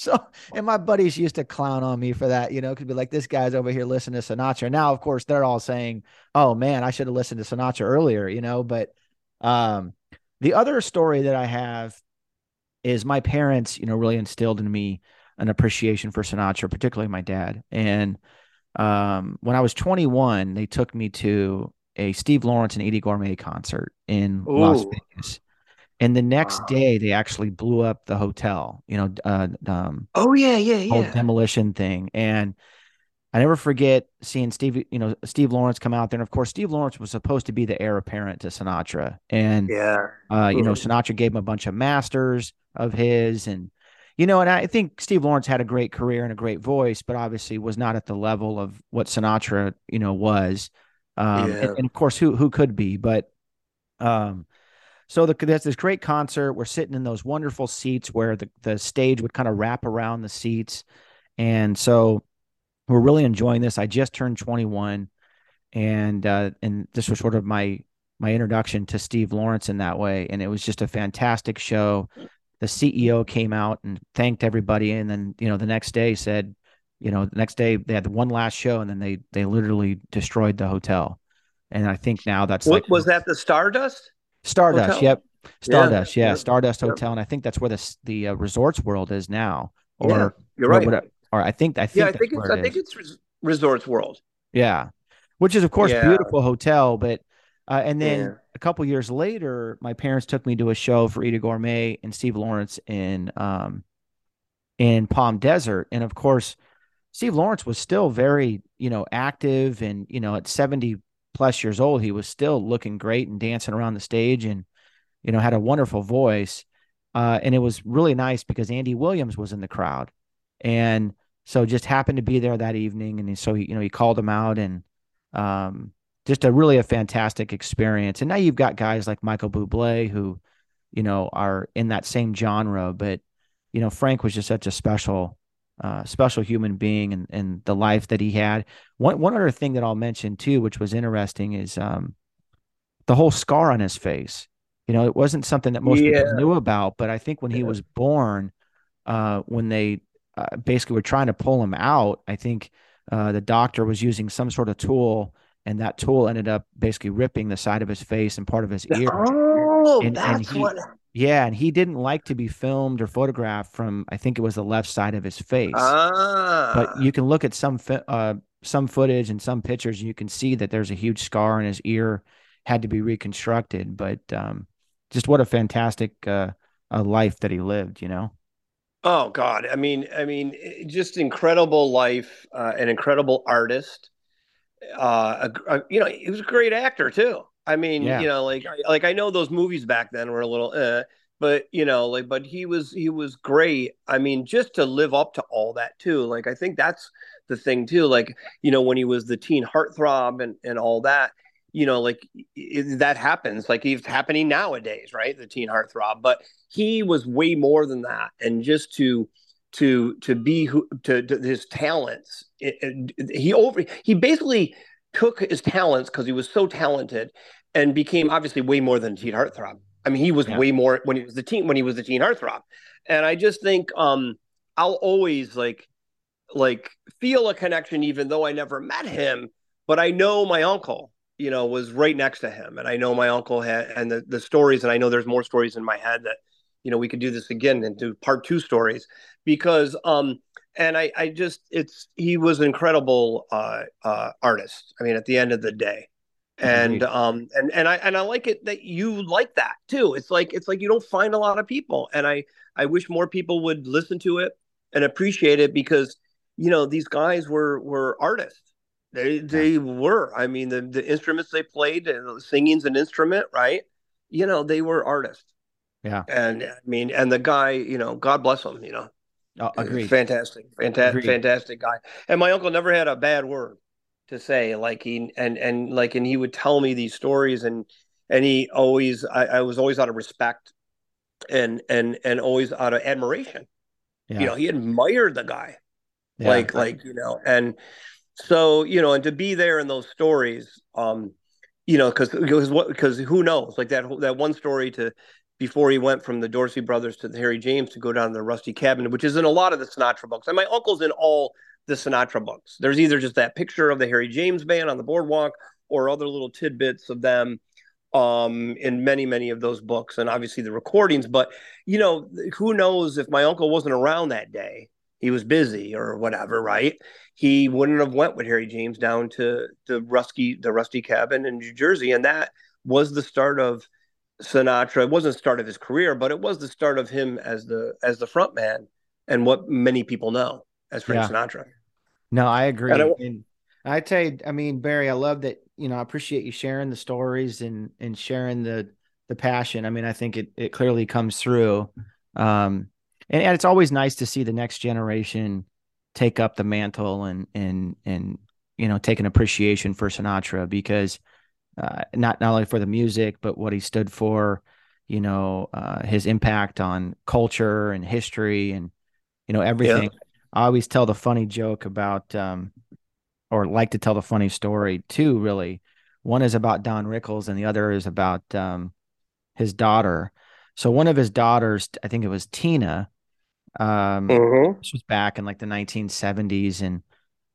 So, and my buddies used to clown on me for that, you know, could be like, this guy's over here listening to Sinatra. Now, of course, they're all saying, oh man, I should have listened to Sinatra earlier, you know. But um, the other story that I have is my parents, you know, really instilled in me an appreciation for Sinatra, particularly my dad. And um, when I was 21, they took me to a Steve Lawrence and Eydie Gormé concert in Ooh. Las Vegas. And the next wow. day, they actually blew up the hotel. You know, uh, um, oh yeah, yeah, yeah, demolition thing. And I never forget seeing Steve, you know, Steve Lawrence come out there. And of course, Steve Lawrence was supposed to be the heir apparent to Sinatra. And yeah, uh, you know, Sinatra gave him a bunch of masters of his, and you know, and I think Steve Lawrence had a great career and a great voice, but obviously was not at the level of what Sinatra, you know, was. Um, yeah. and, and of course, who who could be, but um, so the, there's this great concert. We're sitting in those wonderful seats where the, the stage would kind of wrap around the seats. And so we're really enjoying this. I just turned 21 and uh, and this was sort of my my introduction to Steve Lawrence in that way. And it was just a fantastic show. The CEO came out and thanked everybody. And then, you know, the next day said, you know, the next day they had the one last show and then they they literally destroyed the hotel. And I think now that's what like, was that the Stardust? Stardust. Hotel? Yep. Stardust. Yeah. yeah. Stardust Hotel, and I think that's where the the uh, Resorts World is now. Or you're right. Or, or I think I think yeah, I think it's it I think it's Resorts World. Yeah, which is of course beautiful hotel, but Uh, and then Yeah. a couple years later, my parents took me to a show for Eydie Gormé and Steve Lawrence in um, in Palm Desert, and of course, Steve Lawrence was still very you know active, and you know at seventy plus years old, he was still looking great and dancing around the stage, and you know had a wonderful voice. Uh, and it was really nice because Andy Williams was in the crowd, and so just happened to be there that evening, and so he, you know he called him out, and um, just a really a fantastic experience. And now you've got guys like Michael Bublé who, you know, are in that same genre, but you know Frank was just such a special, uh, special human being, and and the life that he had. One one other thing that I'll mention too, which was interesting, is um, the whole scar on his face. You know, it wasn't something that most Yeah. people knew about, but I think when he was born, uh, when they uh, basically were trying to pull him out, I think uh, the doctor was using some sort of tool, and that tool ended up basically ripping the side of his face and part of his ear. Oh, And- and that's he- what. Yeah, and he didn't like to be filmed or photographed from. I think it was the left side of his face. Ah, but you can look at some uh, some footage and some pictures, and you can see that there's a huge scar, and his ear had to be reconstructed. But um, just what a fantastic uh, uh, life that he lived, you know. Oh God! I mean, I mean, just incredible life, uh, an incredible artist. Uh, a, a- you know, he was a great actor too. I mean, Yeah. you know, like like I know those movies back then were a little, uh, but you know, like, but he was he was great. I mean, just to live up to all that too. Like, I think that's the thing too. Like, you know, when he was the teen heartthrob and and all that. You know, like it, that happens. Like it's happening nowadays, right? The teen heartthrob, but he was way more than that and just to to to be who to, to his talents. It, it- he over he basically took his talents because he was so talented and became obviously way more than teen heartthrob. I mean he was Yeah. way more when he was the teen when he was the teen heartthrob. And i just think um i'll always like like feel a connection even though i never met him but i know my uncle you know was right next to him. And i know my uncle had and the, the stories and i know there's more stories in my head that you know we could do this again and do part two stories because um and i i just it's he was an incredible uh uh artist i mean at the end of the day. And um and and i and i like it that you like that too. It's like it's like you don't find a lot of people. And i i wish more people would listen to it and appreciate it because you know these guys were were artists. They they were. I mean the the instruments they played and singing's an instrument right? You know they were artists Yeah. and I mean, and the guy, you know, God bless him, you know, Oh, agreed. fantastic, fantastic, Agreed. fantastic guy. And my uncle never had a bad word to say. Like he and and like and he would tell me these stories, and and he always, I, I was always out of respect, and and and always out of admiration. Yeah. You know, he admired the guy, Yeah. like like you know, and so you know, and to be there in those stories, um, you know, because because what because who knows, like that that one story to before he went from the Dorsey brothers to the Harry James to go down to the Rusty Cabin, which is in a lot of the Sinatra books. And my uncle's in all the Sinatra books. There's either just that picture of the Harry James band on the boardwalk or other little tidbits of them um in many many of those books and obviously the recordings but you know who knows if my uncle wasn't around that day he was busy or whatever right he wouldn't have went with harry james down to the rusty the rusty cabin in new jersey and that was the start of sinatra it wasn't the start of his career but it was the start of him as the as the front man and what many people know as frank Yeah. sinatra No, I agree. And I- And I tell you, I mean, Barry, I love that, you know, I appreciate you sharing the stories and and sharing the the passion. I mean, I think it it clearly comes through. Um and, and it's always nice to see the next generation take up the mantle and and and you know, take an appreciation for Sinatra because uh not not only for the music, but what he stood for, you know, uh his impact on culture and history and you know, everything. I always tell the funny joke about, um, or like to tell the funny story too, really. One is about Don Rickles and the other is about um, his daughter. So one of his daughters, I think it was Tina, um, mm-hmm. this was back in like the 1970s and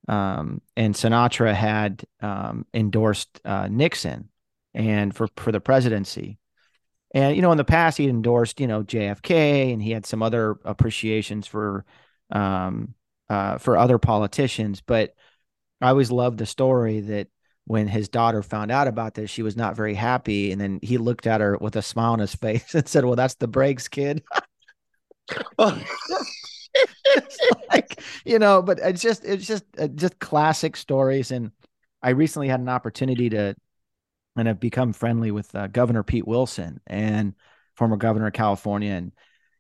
um and Sinatra had um endorsed uh Nixon and for for the presidency. And you know in the past he endorsed, you know, JFK and he had some other appreciations for um uh for other politicians, but I always loved the story that when his daughter found out about this, she was not very happy. And then he looked at her with a smile on his <laughs> face and said, Well, that's the Briggs kid. <laughs> like, you know, but it's just, it's just, uh, just classic stories. And I recently had an opportunity to and have become friendly with uh, Governor Pete Wilson and former governor of California. And,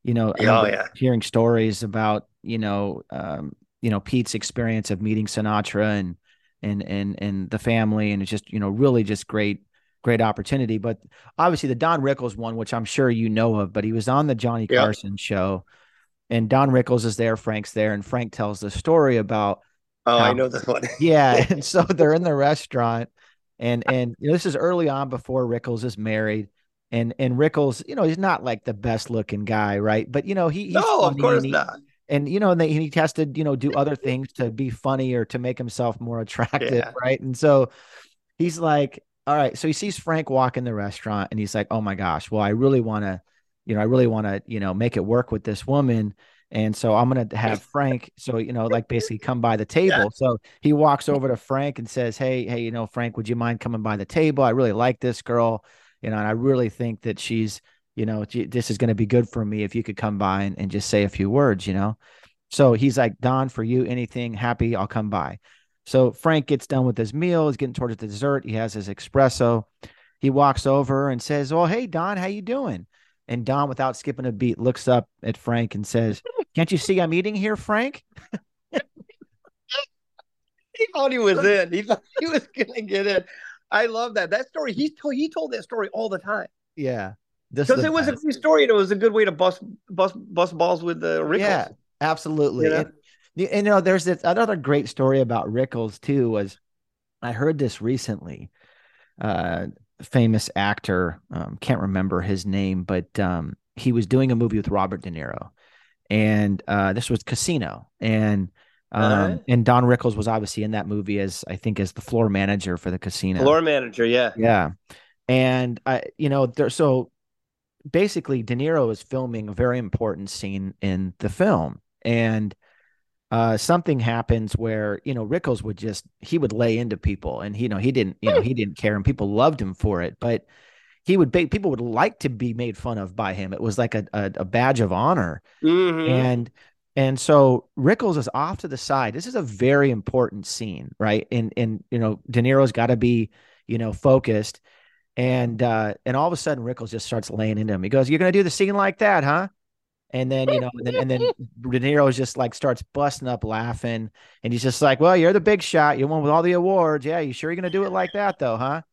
you know, oh, yeah. hearing stories about, you know, um, you know, Pete's experience of meeting Sinatra and, and, and, and the family. And it's just, you know, really just great, great opportunity. But obviously the Don Rickles one, which I'm sure you know of, but he was on the Johnny. Carson show and Don Rickles is there. Frank's there. And Frank tells the story about, Oh, how, I know this one. <laughs> yeah. And so they're in the restaurant and and you know, this is early on before Rickles is married. And and Rickles, you know, he's not like the best looking guy, right? But you know, he he's no, of course and he, not. And you know, and, they, and he has to, you know, do other things to be funny or to make himself more attractive, yeah. right? And so he's like, all right. So he sees Frank walk in the restaurant, and he's like, oh my gosh, well, I really want to, you know, I really want to, you know, make it work with this woman. And so I'm going to have Frank, so, you know, like basically come by the table. Yeah. So he walks over to Frank and says, Hey, hey, you know, Frank, would you mind coming by the table? I really like this girl, you know, and I really think that she's, you know, this is going to be good for me if you could come by and, and just say a few words, you know? So he's like, Don, for you, anything happy, I'll come by. So Frank gets done with his meal. He's getting towards the dessert. He has his espresso. He walks over and says, "Oh, hey Don, how you doing?" And Don, without skipping a beat, looks up at Frank and says, Can't you see I'm eating here, Frank? <laughs> he thought he was in. He thought he was gonna get in. I love that. That story, he told he told that story all the time. Yeah. Because it was best. a great story and it was a good way to bust bust bust balls with the Rickles. Yeah, absolutely. You know? And, and, you know, there's this another great story about Rickles too, was I heard this recently. Uh famous actor. Um, can't remember his name, but um, he was doing a movie with Robert De Niro, and uh, this was Casino, and um, uh, and Don Rickles was obviously in that movie as I think as the floor manager for the casino. Floor manager, yeah, yeah, and I, you know, there so basically De Niro is filming a very important scene in the film, and uh, something happens where you know Rickles would just he would lay into people, and you know he didn't you know he didn't care, and people loved him for it, but he would be, people would like to be made fun of by him. It was like a a, a badge of honor, mm-hmm. and and so Rickles is off to the side. This is a very important scene, right? And and you know De Niro's got to be you know focused, and uh, and all of a sudden Rickles just starts laying into him. He goes, "You're gonna do the scene like that, huh?" And then, you know, and then, and then De Niro just like starts busting up laughing. And he's just like, well, you're the big shot. You're one with all the awards. Yeah. You sure you're going to do it like that though, huh?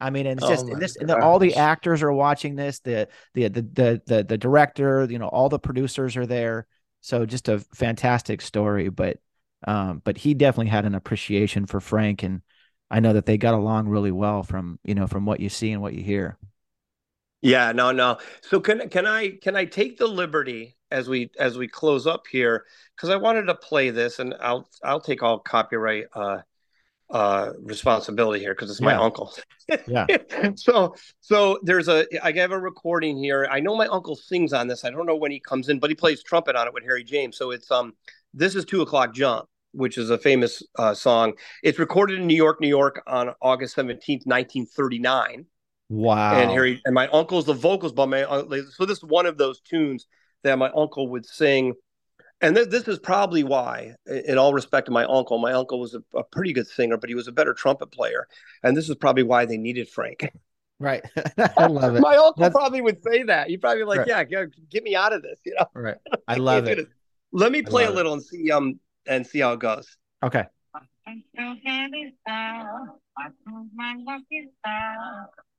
I mean, and it's just oh and this, and the, all the actors are watching this. The, the, the, the, the, the director, you know, all the producers are there. So just a fantastic story, but, um, but he definitely had an appreciation for Frank. And I know that they got along really well from, you know, from what you see and what you hear. Yeah, no, no. So can can I can I take the liberty as we as we close up here because I wanted to play this and I'll I'll take all copyright uh uh responsibility here because it's my yeah. uncle. yeah. <laughs> So so there's a I have a recording here. I know my uncle sings on this. I don't know when he comes in, but he plays trumpet on it with Harry James. So it's um this is two o'clock jump which is a famous uh, song. It's recorded in New York, New York on August 17th, 1939. Wow. And Harry and my uncle's the vocals, but my so this is one of those tunes that my uncle would sing. And th- this is probably why, in all respect to my uncle, my uncle was a, a, pretty good singer, but he was a better trumpet player. And this is probably why they needed Frank. <laughs> Right. <laughs> I love it. my uncle That's... probably would say that. He'd probably be like, right. yeah, get, get me out of this. You know? Right. <laughs> I love it. Let me play a little it. and see um and see how it goes. Okay.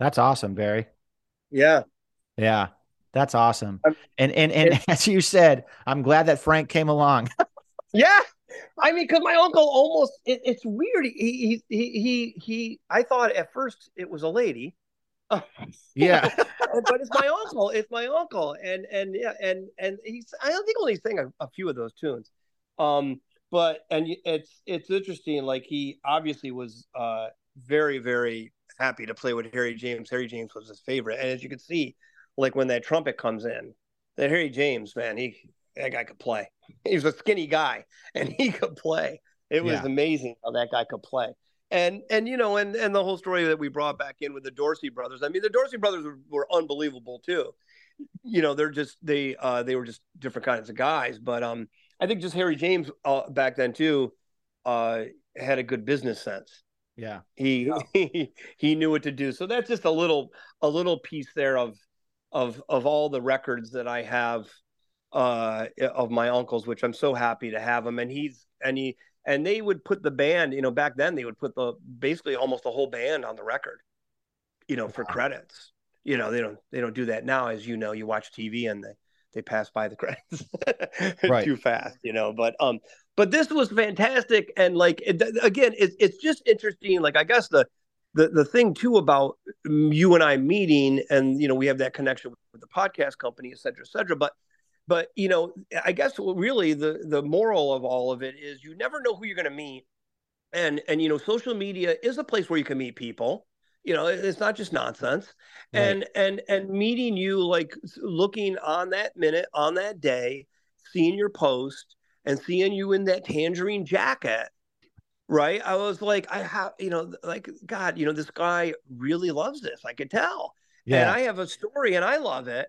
That's awesome, Barry. Yeah. Yeah. That's awesome. and and and <laughs> as you said, I'm glad that Frank came along. <laughs> yeah. I mean, because my uncle almost it, it's weird. He, he he he he. I thought at first it was a lady. <laughs> Yeah. but it's my uncle. It's my uncle, and and yeah, and and he's. I don't think only sang a, a few of those tunes. Um, but and it's it's interesting. Like he obviously was uh very very happy to play with Harry James. Harry James was his favorite, and as you can see, like when that trumpet comes in, that Harry James man, he that guy could play. <laughs> He was a skinny guy, and he could play. It was Yeah. amazing how that guy could play. And and you know, and and the whole story that we brought back in with the Dorsey brothers. I mean, the Dorsey brothers were, were unbelievable too. You know, they're just they uh they were just different kinds of guys. But um, I think just Harry James uh, back then too, uh, had a good business sense Yeah. he, <laughs> he he knew what to do. So that's just a little a little piece there of of of all the records that i have uh of my uncles which i'm so happy to have them and he's and he and they would put the band you know back then they would put the basically almost the whole band on the record you know for credits. You know they don't they don't do that now as you know you watch tv and they they pass by the credits <laughs> Right. too fast you know but um but this was fantastic and like it, again it's it's just interesting like i guess the the the thing too about you and i meeting and you know we have that connection with the podcast company et cetera et cetera but but you know i guess really the the moral of all of it is you never know who you're going to meet and and you know social media is a place where you can meet people you know it's not just nonsense Right. and and and meeting you like looking on that minute on that day seeing your post and seeing you in that tangerine jacket right i was like i have you know like god you know this guy really loves this i could tell and Yeah. i have a story and i love it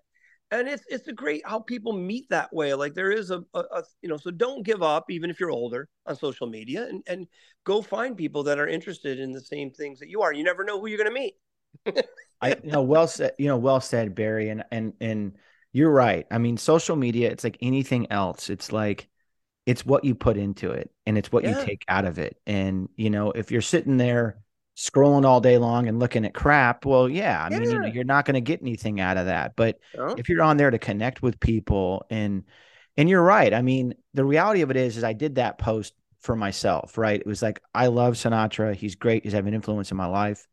and it's it's a great how people meet that way like there is a, a, a you know so don't give up even if you're older on social media and and go find people that are interested in the same things that you are you never know who you're going to meet I <laughs> you know well said you know well said Barry and and and you're right. I mean social media it's like anything else. It's like it's what you put into it and it's what Yeah. you take out of it. And you know if you're sitting there scrolling all day long and looking at crap, well yeah, I mean you know, you're not going to get anything out of that. But Huh? if you're on there to connect with people and and you're right. I mean the reality of it is is I did that post for myself, right? It was like I love Sinatra. He's great. He's having an influence in my life.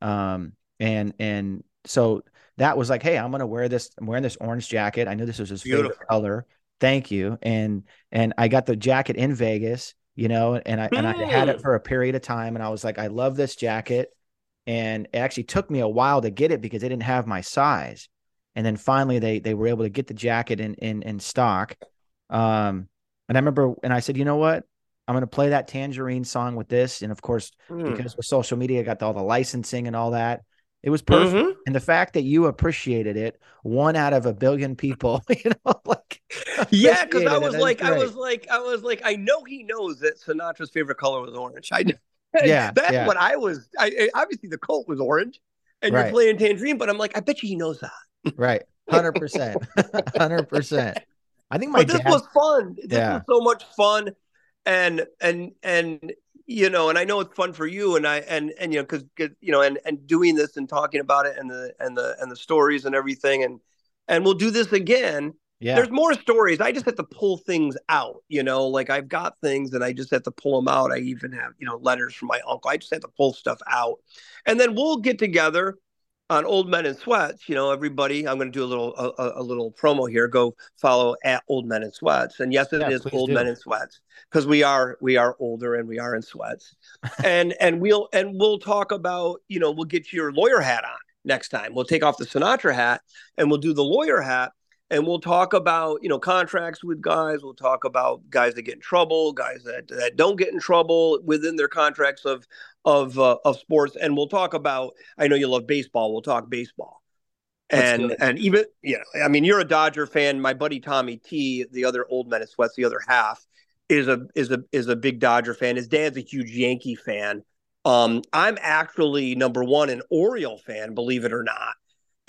Um, and and so that was like, hey, I'm gonna wear this. I'm wearing this orange jacket. I knew this was his favorite color. Thank you. And and I got the jacket in Vegas, you know, and I and I had it Hmm. for a period of time, and I was like, I love this jacket. And it actually took me a while to get it because they didn't have my size. And then finally they they were able to get the jacket in in in stock. Um, and I remember and I said, you know what? I'm gonna play that tangerine song with this. And of course, Hmm. because with social media, I got all the licensing and all that. It was perfect. Mhm. And the fact that you appreciated it, one out of a billion people, <laughs> you know, like Yeah, because I was like, I was like, I was like, I know he knows that Sinatra's favorite color was orange. I know. <laughs> Yeah, that's yeah. what I was. I obviously the coat was orange, and Right. you're playing tangerine, but I'm like, I bet you he knows that. right, <laughs> hundred percent, hundred percent. I think my but this dad. was fun. This Yeah. was so much fun, and and and you know, and I know it's fun for you, and I and and you know, because you know, and and doing this and talking about it, and the and the and the stories and everything, and and we'll do this again. Yeah, There's more stories. I just have to pull things out, you know, like I've got things and I just have to pull them out. I even have, you know, letters from my uncle. I just have to pull stuff out. And then we'll get together on Old Men in Sweats. You know, everybody, I'm going to do a little a, a- little promo here. Go follow at Old Men in Sweats. And yes, it Yeah, is Old do. Men in Sweats because we are we are older and we are in sweats. <laughs> and and we'll and we'll talk about, you know, we'll get your lawyer hat on next time. We'll take off the Sinatra hat and we'll do the lawyer hat and we'll talk about you know contracts with guys we'll talk about guys that get in trouble guys that, that don't get in trouble within their contracts of of uh, of sports. And we'll talk about i know you love baseball we'll talk baseball. Let's and and even you know i mean you're a dodger fan. My buddy tommy t the other old men in sweats the other half is a is a is a big dodger fan. His dad's a huge yankee fan. Um i'm actually number one an oriole fan believe it or not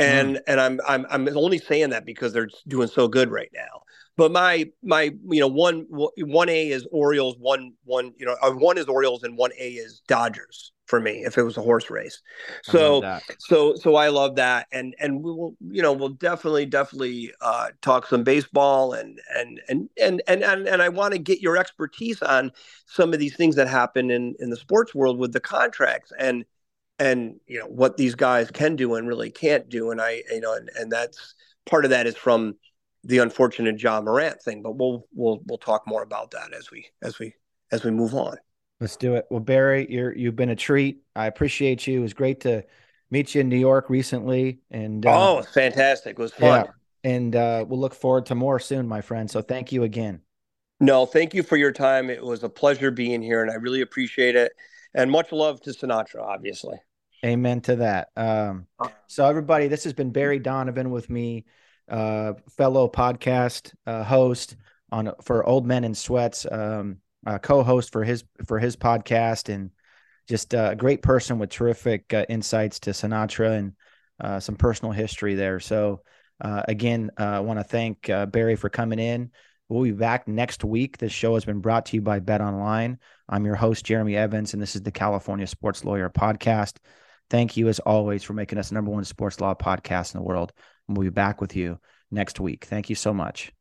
and and I'm I'm I'm only saying that because they're doing so good right now. but my my you know one one A is Orioles, one one you know uh, one is Orioles and one A is Dodgers for me if it was a horse race. So so so I love that, and and we will you know we'll definitely definitely uh, talk some baseball and and and and and and, and I want to get your expertise on some of these things that happen in in the sports world with the contracts and and you know what these guys can do and really can't do, and I you know and and that's part of that is from the unfortunate Ja Morant thing, but we'll we'll we'll talk more about that as we as we as we move on. Let's do it. Well, Barry, you're you've been a treat. I appreciate you. It was great to meet you in New York recently. And uh, oh, fantastic! It was fun. Yeah, and uh, we'll look forward to more soon, my friend. So thank you again. No, thank you for your time. It was a pleasure being here, and I really appreciate it. And much love to Sinatra, obviously. Amen to that. Um, so everybody, this has been Barry Donovan with me uh, fellow podcast uh, host on for Old Men in Sweats, um, uh, co-host for his for his podcast, and just uh, a great person with terrific uh, insights to Sinatra and uh, some personal history there. So again, I want to thank Barry for coming in. We'll be back next week. This show has been brought to you by Bet Online. I'm your host, Jeremy Evans, and this is the California Sports Lawyer Podcast. Thank you, as always, for making us number one sports law podcast in the world. We'll be back with you next week. Thank you so much.